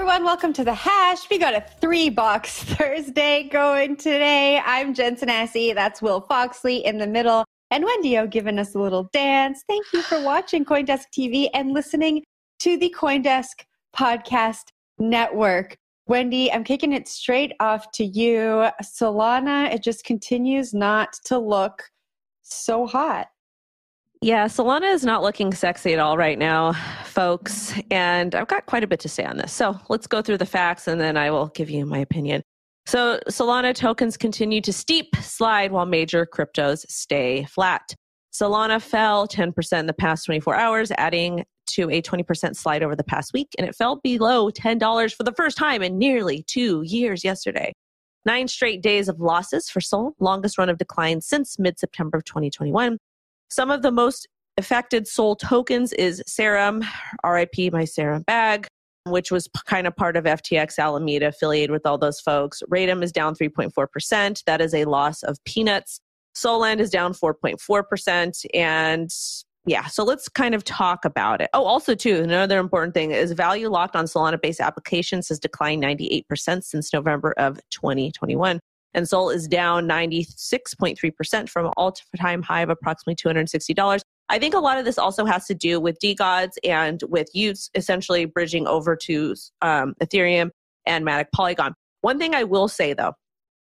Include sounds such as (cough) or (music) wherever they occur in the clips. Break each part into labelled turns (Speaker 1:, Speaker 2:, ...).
Speaker 1: Everyone, welcome to the Hash. We got a three box (laughs) Thursday going today. I'm Jen Sanasie. That's Will Foxley in the middle and Wendy O giving us a little dance. Thank you for watching Coindesk TV and listening to the Coindesk Podcast Network. Wendy, I'm kicking it straight off to you. Solana, it just continues not to look so hot.
Speaker 2: Yeah, Solana is not looking sexy at all right now, folks. And I've got quite a bit to say on this. So let's go through the facts and then I will give you my opinion. So Solana tokens continue to steep slide while major cryptos stay flat. Solana fell 10% in the past 24 hours, adding to a 20% slide over the past week, and it fell below $10 for the first time in nearly two years yesterday. Nine straight days of losses for Sol, longest run of decline since mid September of 2021. Some of the most affected Sol tokens is Serum, RIP my Serum bag, which was kind of part of FTX Alameda, affiliated with all those folks. Raydium is down 3.4%. That is a loss of peanuts. Solend is down 4.4%. And yeah, so let's kind of talk about it. Oh, also, too, another important thing is value locked on Solana based applications has declined 98% since November of 2021. And Sol is down 96.3% from an all time high of approximately $260. I think a lot of this also has to do with DeGods and y00ts essentially bridging over to um, Ethereum and Matic Polygon. One thing I will say though,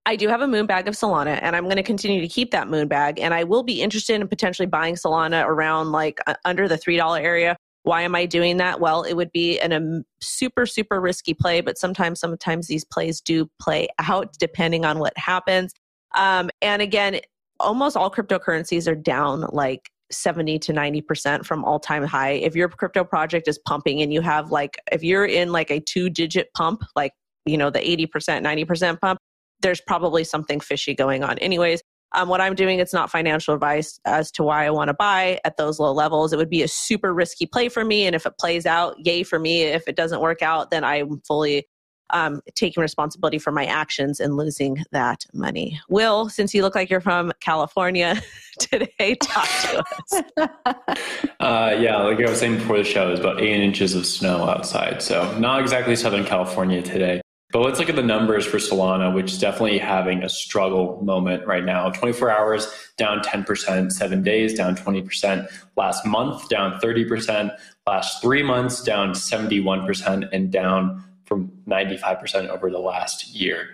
Speaker 2: I do have a moon bag of Solana and I'm going to continue to keep that moon bag and I will be interested in potentially buying Solana around like under the $3 area. Why am I doing that? Well, it would be an, a um, super, super risky play, but sometimes, sometimes these plays do play out depending on what happens. Um, and again, almost all cryptocurrencies are down like 70 to 90% from all time high. If your crypto project is pumping and you have like, if you're in like a two digit pump, like, you know, the 80%, 90% pump, there's probably something fishy going on. Anyways, um, what I'm doing, it's not financial advice as to why I want to buy at those low levels. It would be a super risky play for me. And if it plays out, yay for me. If it doesn't work out, then I'm fully um, taking responsibility for my actions and losing that money. Will, since you look like you're from California (laughs) today, talk to us. (laughs)
Speaker 3: uh, yeah, like I was saying before the show, it's about eight inches of snow outside. So not exactly Southern California today. But let's look at the numbers for Solana, which is definitely having a struggle moment right now. 24 hours down 10%, seven days down 20%, last month down 30%, last three months down 71%, and down from 95% over the last year.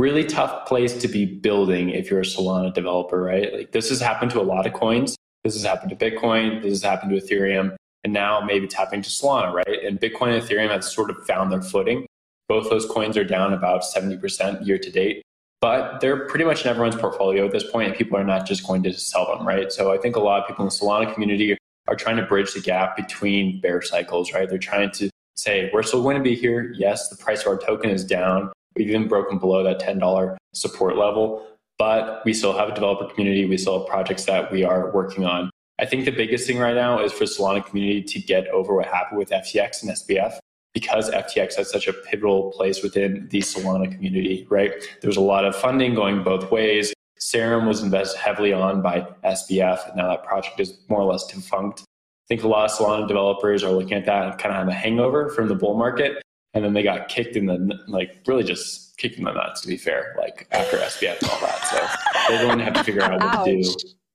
Speaker 3: Really tough place to be building if you're a Solana developer, right? Like this has happened to a lot of coins. This has happened to Bitcoin. This has happened to Ethereum. And now maybe it's happening to Solana, right? And Bitcoin and Ethereum have sort of found their footing. Both those coins are down about 70% year to date, but they're pretty much in everyone's portfolio at this point, and people are not just going to sell them, right? So I think a lot of people in the Solana community are trying to bridge the gap between bear cycles, right? They're trying to say we're still going to be here. Yes, the price of our token is down. We've even broken below that $10 support level, but we still have a developer community. We still have projects that we are working on. I think the biggest thing right now is for Solana community to get over what happened with FTX and SBF because FTX has such a pivotal place within the Solana community, right? There was a lot of funding going both ways. Serum was invested heavily on by SBF. And now that project is more or less defunct. I think a lot of Solana developers are looking at that and kind of have a hangover from the bull market. And then they got kicked in the, like, really just kicked in the nuts, to be fair, like after SBF and all that. So they're going to have to figure out what to do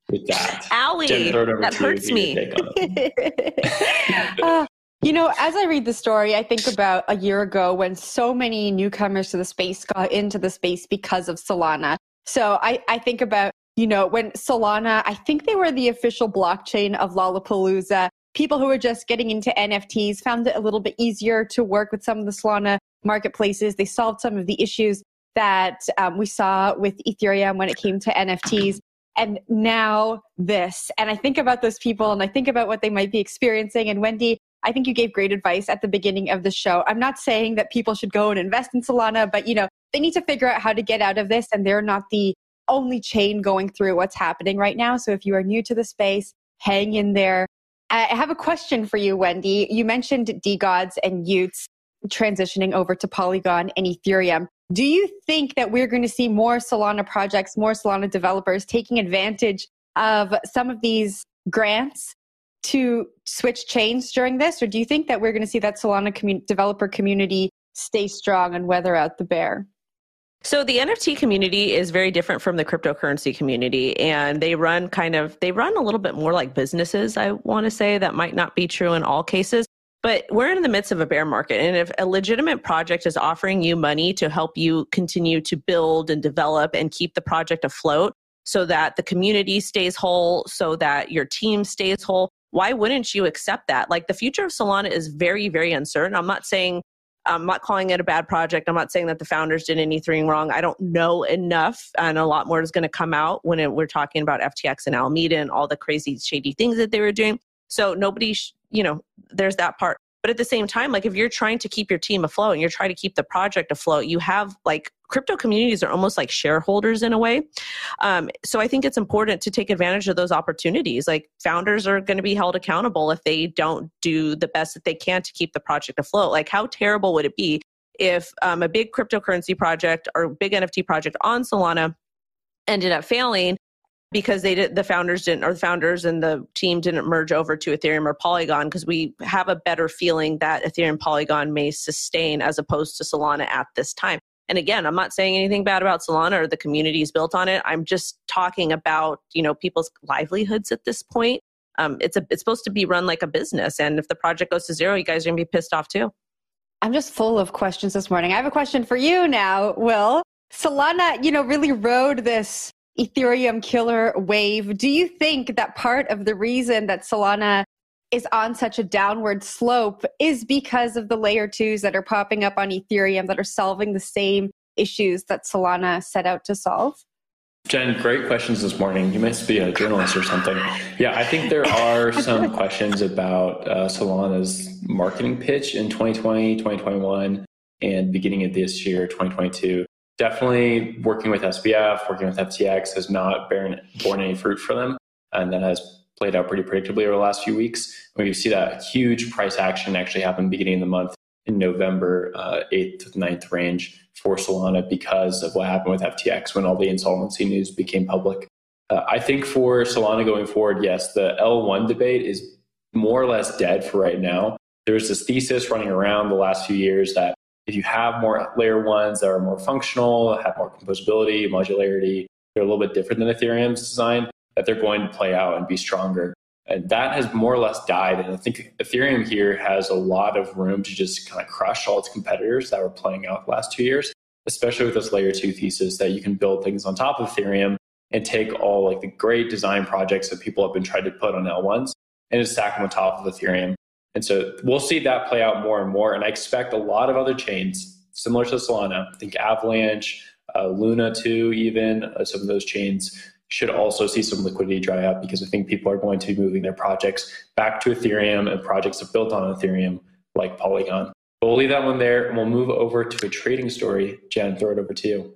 Speaker 3: with that.
Speaker 2: Owie, Jen, that hurts me.
Speaker 1: uh, (laughs) (laughs) you know, as I read the story, I think about a year ago when so many newcomers to the space got into the space because of Solana. So I, I think about, you know, when Solana, I think they were the official blockchain of Lollapalooza. People who were just getting into NFTs found it a little bit easier to work with some of the Solana marketplaces. They solved some of the issues that um, we saw with Ethereum when it came to NFTs. And now this. And I think about those people and I think about what they might be experiencing. And Wendy, I think you gave great advice at the beginning of the show. I'm not saying that people should go and invest in Solana, but you know, they need to figure out how to get out of this and they're not the only chain going through what's happening right now. So if you are new to the space, hang in there. I have a question for you, Wendy. You mentioned DeGods and y00ts transitioning over to Polygon and Ethereum. Do you think that we're going to see more Solana projects, more Solana developers taking advantage of some of these grants to switch chains during this, or do you think that we're going to see that Solana commun- developer community stay strong and weather out the bear?
Speaker 2: So the NFT community is very different from the cryptocurrency community and they run kind of they run a little bit more like businesses I want to say that might not be true in all cases but we're in the midst of a bear market and if a legitimate project is offering you money to help you continue to build and develop and keep the project afloat so that the community stays whole so that your team stays whole why wouldn't you accept that? Like the future of Solana is very, very uncertain. I'm not saying, I'm not calling it a bad project. I'm not saying that the founders did anything wrong. I don't know enough, and a lot more is going to come out when it, we're talking about FTX and Alameda and all the crazy, shady things that they were doing. So nobody, sh- you know, there's that part. But at the same time, like if you're trying to keep your team afloat and you're trying to keep the project afloat, you have like crypto communities are almost like shareholders in a way. Um, so I think it's important to take advantage of those opportunities. Like founders are going to be held accountable if they don't do the best that they can to keep the project afloat. Like how terrible would it be if um, a big cryptocurrency project or big NFT project on Solana ended up failing because they did the founders didn't or the founders and the team didn't merge over to ethereum or polygon because we have a better feeling that ethereum polygon may sustain as opposed to solana at this time. And again i'm not saying anything bad about solana or the communities built on it. I'm just talking about you know people's livelihoods at this point. Um, it's a it's supposed to be run like a business and if the project goes to zero you guys are going to be pissed off too.
Speaker 1: I'm just full of questions this morning. I have a question for you now will. Solana you know really rode this Ethereum killer wave. Do you think that part of the reason that Solana is on such a downward slope is because of the layer twos that are popping up on Ethereum that are solving the same issues that Solana set out to solve?
Speaker 3: Jen, great questions this morning. You must be a journalist or something. Yeah, I think there are (laughs) some questions about uh, Solana's marketing pitch in 2020, 2021, and beginning of this year, 2022 definitely working with SBF, working with FTX has not borne, borne any fruit for them. And that has played out pretty predictably over the last few weeks. We see that huge price action actually happen beginning of the month in November uh, 8th to 9th range for Solana because of what happened with FTX when all the insolvency news became public. Uh, I think for Solana going forward, yes, the L1 debate is more or less dead for right now. There's this thesis running around the last few years that if you have more layer ones that are more functional, have more composability, modularity, they're a little bit different than Ethereum's design, that they're going to play out and be stronger. And that has more or less died. And I think Ethereum here has a lot of room to just kind of crush all its competitors that were playing out the last two years, especially with this layer two thesis that you can build things on top of Ethereum and take all like the great design projects that people have been trying to put on L1s and just stack them on top of Ethereum. And so we'll see that play out more and more. And I expect a lot of other chains, similar to Solana, I think Avalanche, uh, Luna too, even uh, some of those chains should also see some liquidity dry up because I think people are going to be moving their projects back to Ethereum and projects that built on Ethereum like Polygon. But we'll leave that one there and we'll move over to a trading story. Jen, throw it over to you.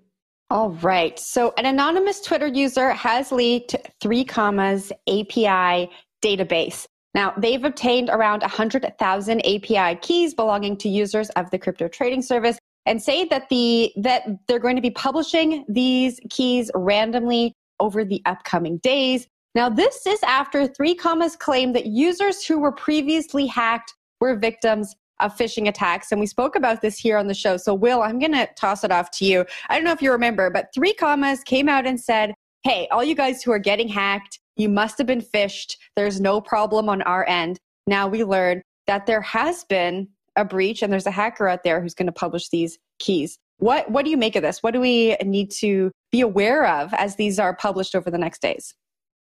Speaker 1: All right. So an anonymous Twitter user has leaked 3Commas API database. Now, they've obtained around 100,000 API keys belonging to users of the crypto trading service and say that the that they're going to be publishing these keys randomly over the upcoming days. Now, this is after 3Commas claimed that users who were previously hacked were victims of phishing attacks. And we spoke about this here on the show. So, Will, I'm going to toss it off to you. I don't know if you remember, but 3Commas came out and said, hey, all you guys who are getting hacked, you must have been phished. There's no problem on our end. Now we learn that there has been a breach and there's a hacker out there who's going to publish these keys. What, what do you make of this? What do we need to be aware of as these are published over the next days?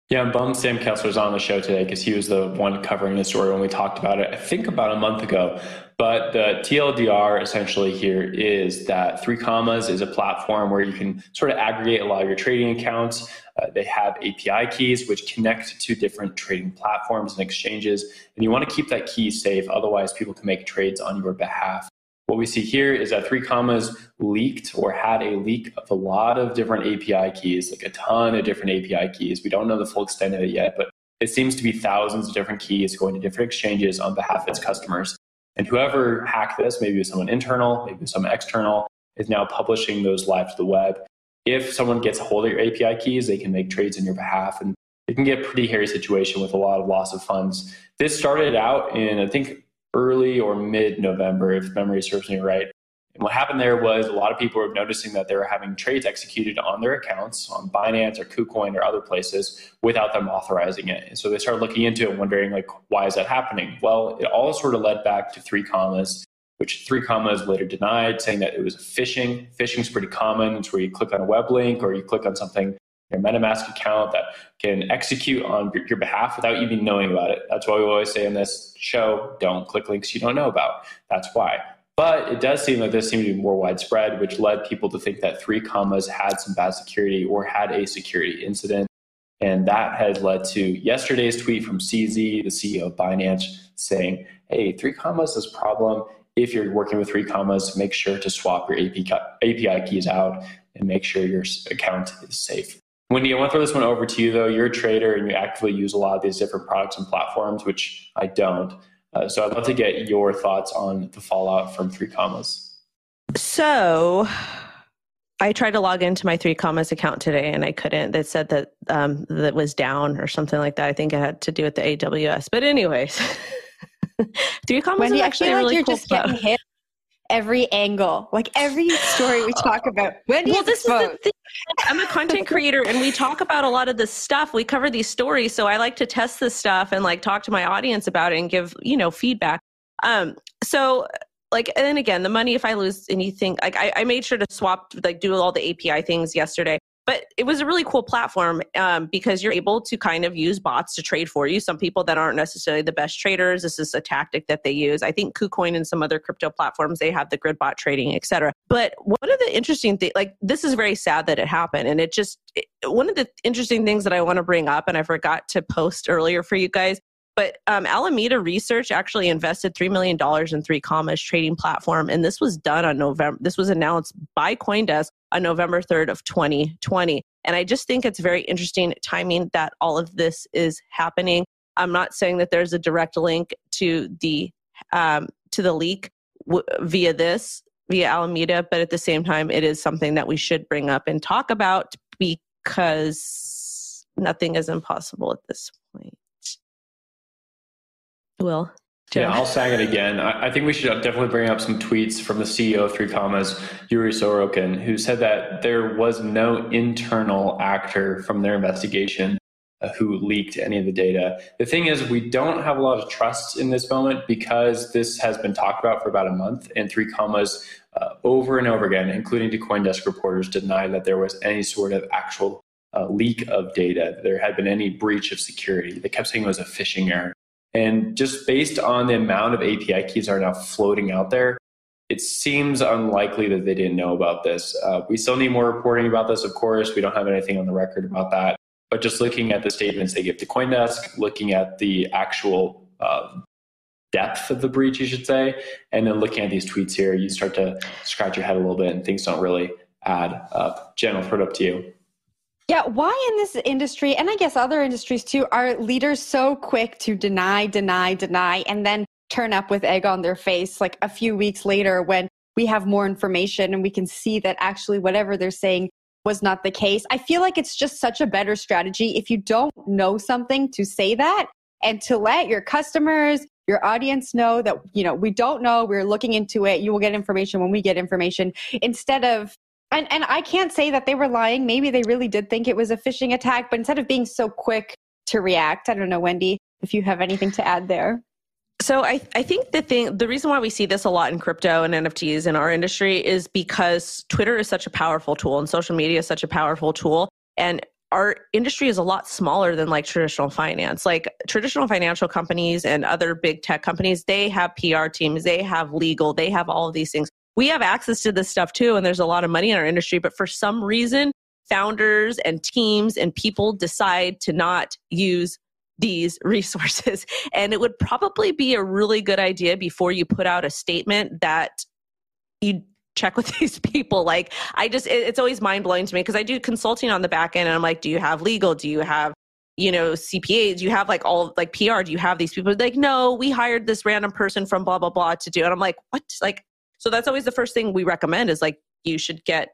Speaker 3: Yeah, I'm bummed Sam Kessler's on the show today because he was the one covering the story when we talked about it, I think about a month ago. But the TLDR essentially here is that 3Commas is a platform where you can sort of aggregate a lot of your trading accounts. Uh, they have API keys which connect to different trading platforms and exchanges. And you want to keep that key safe, otherwise, people can make trades on your behalf. What we see here is that 3Commas leaked or had a leak of a lot of different API keys, like a ton of different API keys. We don't know the full extent of it yet, but it seems to be thousands of different keys going to different exchanges on behalf of its customers. And whoever hacked this, maybe it was someone internal, maybe someone external, is now publishing those live to the web. If someone gets a hold of your API keys, they can make trades on your behalf. And it can get a pretty hairy situation with a lot of loss of funds. This started out in, I think, early or mid November, if memory serves me right. And what happened there was a lot of people were noticing that they were having trades executed on their accounts on Binance or KuCoin or other places without them authorizing it. And so they started looking into it, wondering like, why is that happening? Well, it all sort of led back to 3Commas, which 3Commas later denied, saying that it was phishing. Phishing is pretty common. It's where you click on a web link or you click on something your MetaMask account that can execute on your behalf without even knowing about it. That's why we always say in this show, don't click links you don't know about. That's why. But it does seem that this seemed to be more widespread, which led people to think that 3Commas had some bad security or had a security incident. And that has led to yesterday's tweet from CZ, the CEO of Binance, saying, hey, 3Commas is a problem. If you're working with 3Commas, make sure to swap your API keys out and make sure your account is safe. Wendy, I want to throw this one over to you, though. You're a trader and you actively use a lot of these different products and platforms, which I don't. Uh, so I'd love to get your thoughts on the fallout from 3Commas.
Speaker 2: So I tried to log into my 3Commas account today and I couldn't. They said that um, that was down or something like that. I think it had to do with the AWS. But anyways, (laughs) 3Commas Wendy, is actually
Speaker 1: I feel
Speaker 2: like really
Speaker 1: you're
Speaker 2: cool
Speaker 1: just getting hit every angle, like every story we talk about. When well, this exposed. is the thing.
Speaker 2: I'm a content creator and we talk about a lot of this stuff. We cover these stories. So I like to test this stuff and like talk to my audience about it and give, you know, feedback. Um, so like, and then again, the money, if I lose anything, like I, I made sure to swap, like do all the API things yesterday but it was a really cool platform um, because you're able to kind of use bots to trade for you. Some people that aren't necessarily the best traders, this is a tactic that they use. I think KuCoin and some other crypto platforms they have the grid bot trading, etc. But one of the interesting things, like this is very sad that it happened, and it just it, one of the interesting things that I want to bring up, and I forgot to post earlier for you guys, but um, Alameda Research actually invested $3 million in 3Commas trading platform. And this was done on November, this was announced by Coindesk on November 3rd of 2020. And I just think it's very interesting timing that all of this is happening. I'm not saying that there's a direct link to the um, to the leak w- via this via Alameda, but at the same time, it is something that we should bring up and talk about because nothing is impossible at this point. Will.
Speaker 3: Yeah, I'll sang it again. I, I, think we should definitely bring up some tweets from the CEO of 3Commas, Yuri Sorokin, who said that there was no internal actor from their investigation uh, who leaked any of the data. The thing is, we don't have a lot of trust in this moment because this has been talked about for about a month, and 3Commas uh, over and over again, including to CoinDesk reporters, denied that there was any sort of actual uh, leak of data. There had been any breach of security. They kept saying it was a phishing error. And just based on the amount of API keys are now floating out there, it seems unlikely that they didn't know about this. Uh, we still need more reporting about this, of course. We don't have anything on the record about that. But just looking at the statements they give to Coindesk, looking at the actual uh, depth of the breach, you should say, and then looking at these tweets here, you start to scratch your head a little bit and things don't really add up. Jen, I'll it up to you.
Speaker 1: Yeah, why in this industry, and I guess other industries too, are leaders so quick to deny, deny, deny, and then turn up with egg on their face like a few weeks later when we have more information and we can see that actually whatever they're saying was not the case. I feel like it's just such a better strategy if you don't know something to say that and to let your customers, your audience know that, you know, we don't know, we're looking into it, you will get information when we get information instead of and and I can't say that they were lying. Maybe they really did think it was a phishing attack, but instead of being so quick to react, I don't know, Wendy, if you have anything to add there.
Speaker 2: So I, I think the thing the reason why we see this a lot in crypto and NFTs in our industry is because Twitter is such a powerful tool and social media is such a powerful tool and our industry is a lot smaller than like traditional finance. Like traditional financial companies and other big tech companies, they have PR teams, they have legal, they have all of these things. We have access to this stuff too, and there's a lot of money in our industry, but for some reason, founders and teams and people decide to not use these (laughs) resources. And it would probably be a really good idea before you put out a statement that you check with (laughs) these people. Like, I just, it's always mind blowing to me because I do consulting on the back end and I'm like, do you have legal? Do you have, you know, CPAs? Do you have like all like PR? Do you have these people? Like, no, we hired this random person from blah, blah, blah to do. And I'm like, what? Like, so that's always the first thing we recommend is like, you should get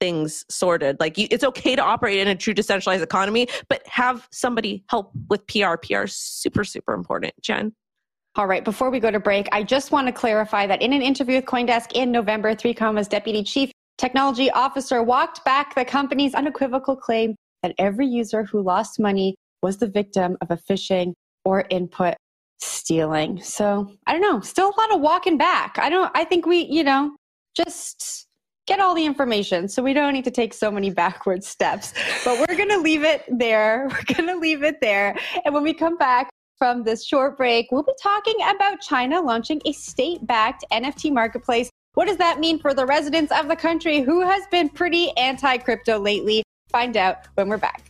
Speaker 2: things sorted. Like you, it's okay to operate in a true decentralized economy, but have somebody help with PR. PR is super, super important. Jen.
Speaker 1: All right, before we go to break, I just want to clarify that in an interview with Coindesk in November, 3Comma's deputy chief technology officer walked back the company's unequivocal claim that every user who lost money was the victim of a phishing or input stealing. So I don't know, still a lot of walking back. I don't, I think we, you know, just get all the information so we don't need to take so many backward steps. But we're going to leave it there. (laughs) We're going to leave it there. And when we come back from this short break, we'll be talking about China launching a state backed NFT marketplace. What does that mean for the residents of the country who has been pretty anti crypto lately? Find out when we're back.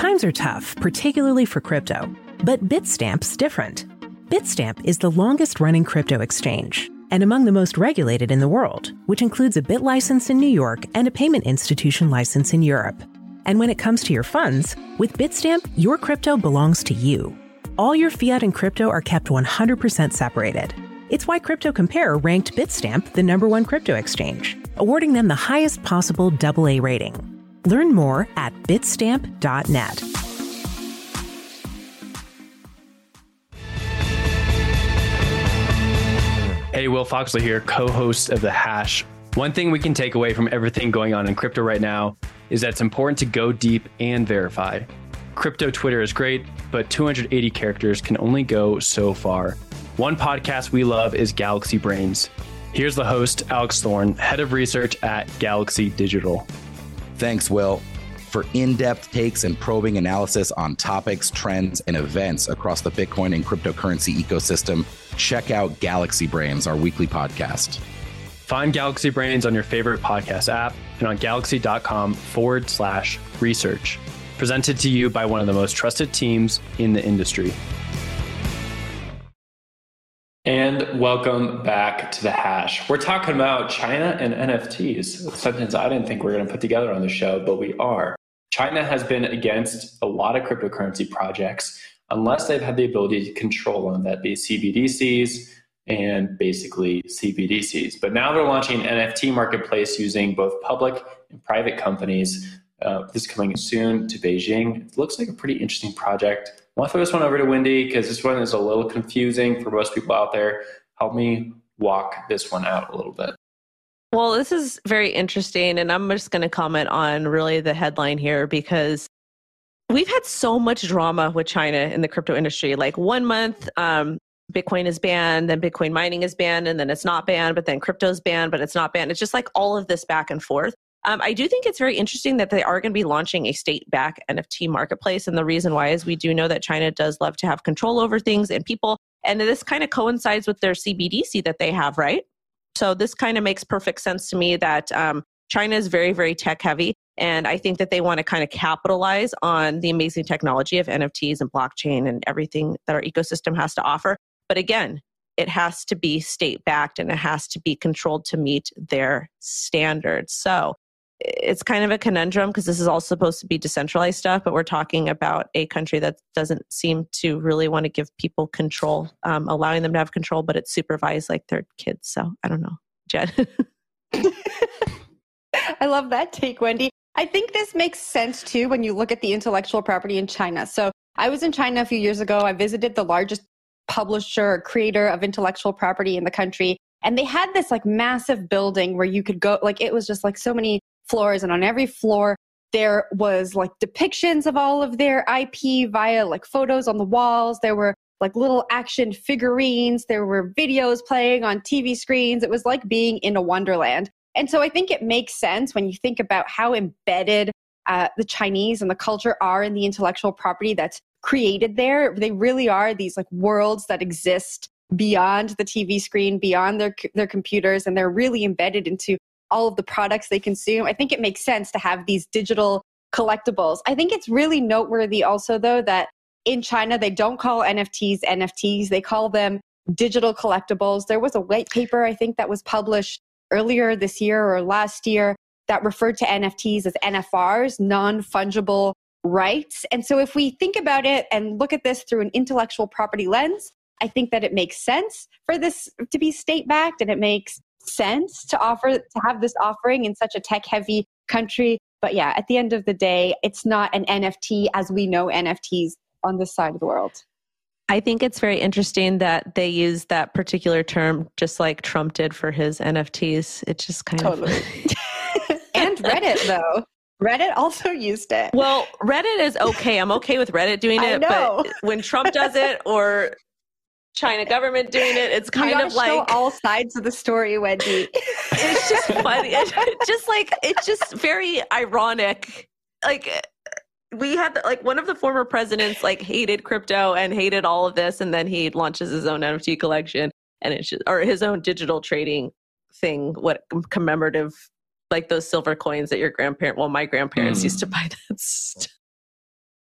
Speaker 4: Times are tough, particularly for crypto, but Bitstamp's different. Bitstamp is the longest running crypto exchange and among the most regulated in the world, which includes a BitLicense in New York and a payment institution license in Europe. And when it comes to your funds, with Bitstamp, your crypto belongs to you. All your fiat and crypto are kept 100% separated. It's why CryptoCompare ranked Bitstamp the number one crypto exchange, awarding them the highest possible AA rating. Learn more at bitstamp.net.
Speaker 5: Hey, Will Foxley here, co host of The Hash. One thing we can take away from everything going on in crypto right now is that it's important to go deep and verify. Crypto Twitter is great, but 280 characters can only go so far. One podcast we love is Galaxy Brains. Here's the host, Alex Thorn, head of research at Galaxy Digital.
Speaker 6: Thanks, Will. For in depth takes and probing analysis on topics, trends, and events across the Bitcoin and cryptocurrency ecosystem, check out Galaxy Brains, our weekly podcast.
Speaker 5: Find Galaxy Brains on your favorite podcast app and on galaxy.com forward slash research. Presented to you by one of the most trusted teams in the industry.
Speaker 3: And welcome back to the hash. We're talking about China and NFTs, sentence I didn't think we are going to put together on the show, but we are. China has been against a lot of cryptocurrency projects unless they've had the ability to control them, that be CBDCs and basically CBDCs. But now they're launching an NFT marketplace using both public and private companies. Uh, this coming soon to Beijing. It looks like a pretty interesting project. Throw this one over to Wendy because this one is a little confusing for most people out there. Help me walk this one out a little bit.
Speaker 2: Well, this is very interesting, and I'm just going to comment on really the headline here because we've had so much drama with China in the crypto industry. Like one month, um, Bitcoin is banned, then Bitcoin mining is banned, and then it's not banned, but then crypto's banned, but it's not banned. It's just like all of this back and forth. Um, I do think it's very interesting that they are going to be launching a state back NFT marketplace. And the reason why is we do know that China does love to have control over things and people. And this kind of coincides with their CBDC that they have, right? So this kind of makes perfect sense to me that um, China is very, very tech heavy. And I think that they want to kind of capitalize on the amazing technology of NFTs and blockchain and everything that our ecosystem has to offer. But again, it has to be state backed and it has to be controlled to meet their standards. So it's kind of a conundrum because this is all supposed to be decentralized stuff, but we're talking about a country that doesn't seem to really want to give people control, um, allowing them to have control, but it's supervised like their kids. So I don't know, Jen. (laughs)
Speaker 1: I love that take, Wendy. I think this makes sense too when you look at the intellectual property in China. So I was in China a few years ago. I visited the largest publisher or creator of intellectual property in the country. And they had this like massive building where you could go, like it was just like so many floors. And on every floor, there was like depictions of all of their IP via like photos on the walls. There were like little action figurines. There were videos playing on TV screens. It was like being in a wonderland. And so I think it makes sense when you think about how embedded uh, the Chinese and the culture are in the intellectual property that's created there. They really are these like worlds that exist beyond the TV screen, beyond their their computers, and they're really embedded into all of the products they consume. I think it makes sense to have these digital collectibles. I think it's really noteworthy also though that in China they don't call NFTs NFTs, they call them digital collectibles. There was a white paper I think that was published earlier this year or last year that referred to NFTs as NFRs, non fungible rights. And so if we think about it and look at this through an intellectual property lens, I think that it makes sense for this to be state backed and it makes sense to offer to have this offering in such a tech heavy country. But yeah, at the end of the day, it's not an NFT as we know NFTs on this side of the world.
Speaker 2: I think it's very interesting that they use that particular term just like Trump did for his NFTs. It's just kind totally. of (laughs)
Speaker 1: and Reddit though. Reddit also used it.
Speaker 2: Well, Reddit is okay. I'm okay with Reddit doing it, but when Trump does it or China government doing it, it's kind of like
Speaker 1: all sides of the story, Wendy. (laughs)
Speaker 2: it's just funny. It's just like it's just very ironic. Like we had the, like one of the former presidents like hated crypto and hated all of this, and then he launches his own NFT collection and it's just, or his own digital trading thing. What commemorative, like those silver coins that your grandparent, well, my grandparents mm. used to buy that. Stuff.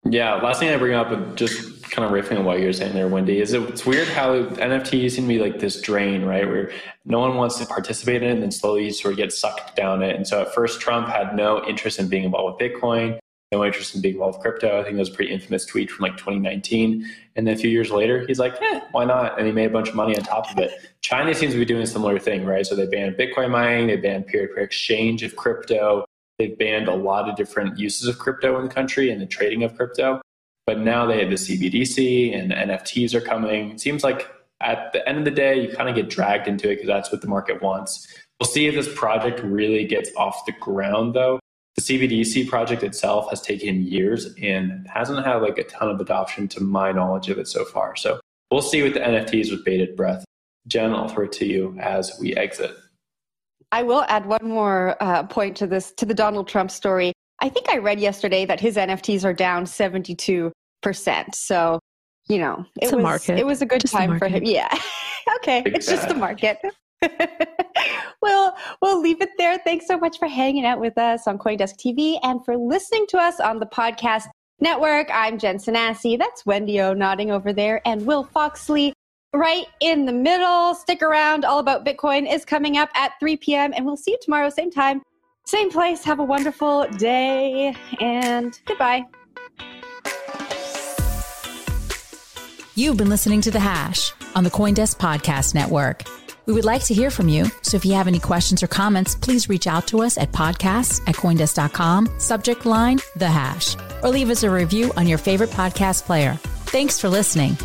Speaker 3: Yeah, last thing I bring up, just kind of riffing on what you're saying there, Wendy, is it, it's weird how NFTs seem to be like this drain, right? Where no one wants to participate in it, and then slowly you sort of get sucked down it. And so at first, Trump had no interest in being involved with Bitcoin no interest in being involved with crypto. I think that was a pretty infamous tweet from like 2019. And then a few years later, he's like, eh, why not? And he made a bunch of money on top of it. China seems to be doing a similar thing, right? So they banned Bitcoin mining, they banned peer-to-peer exchange of crypto. They've banned a lot of different uses of crypto in the country and the trading of crypto. But now they have the CBDC and NFTs are coming. It seems like at the end of the day, you kind of get dragged into it because that's what the market wants. We'll see if this project really gets off the ground, though. The CBDC project itself has taken years and hasn't had like a ton of adoption to my knowledge of it so far. So we'll see with the NFTs with bated breath. Jen, I'll throw it to you as we exit.
Speaker 1: I will add one more uh, point to this to the Donald Trump story. I think I read yesterday that his NFTs are down 72%. So, you know,
Speaker 2: it it's was
Speaker 1: it was a good just time for him. Yeah. (laughs) okay, Big it's just the market. (laughs) we'll we'll leave it there. Thanks so much for hanging out with us on CoinDesk TV and for listening to us on the podcast network. I'm Jen Sanasie. That's Wendy O nodding over there, and Will Foxley right in the middle. Stick around. All about Bitcoin is coming up at 3 p.m. and we'll see you tomorrow, same time, same place. Have a wonderful day and goodbye.
Speaker 7: You've been listening to The Hash on the Coindesk Podcast Network. We would like to hear from you. So if you have any questions or comments, please reach out to us at podcasts at coindesk.com, subject line, the hash, or leave us a review on your favorite podcast player. Thanks for listening.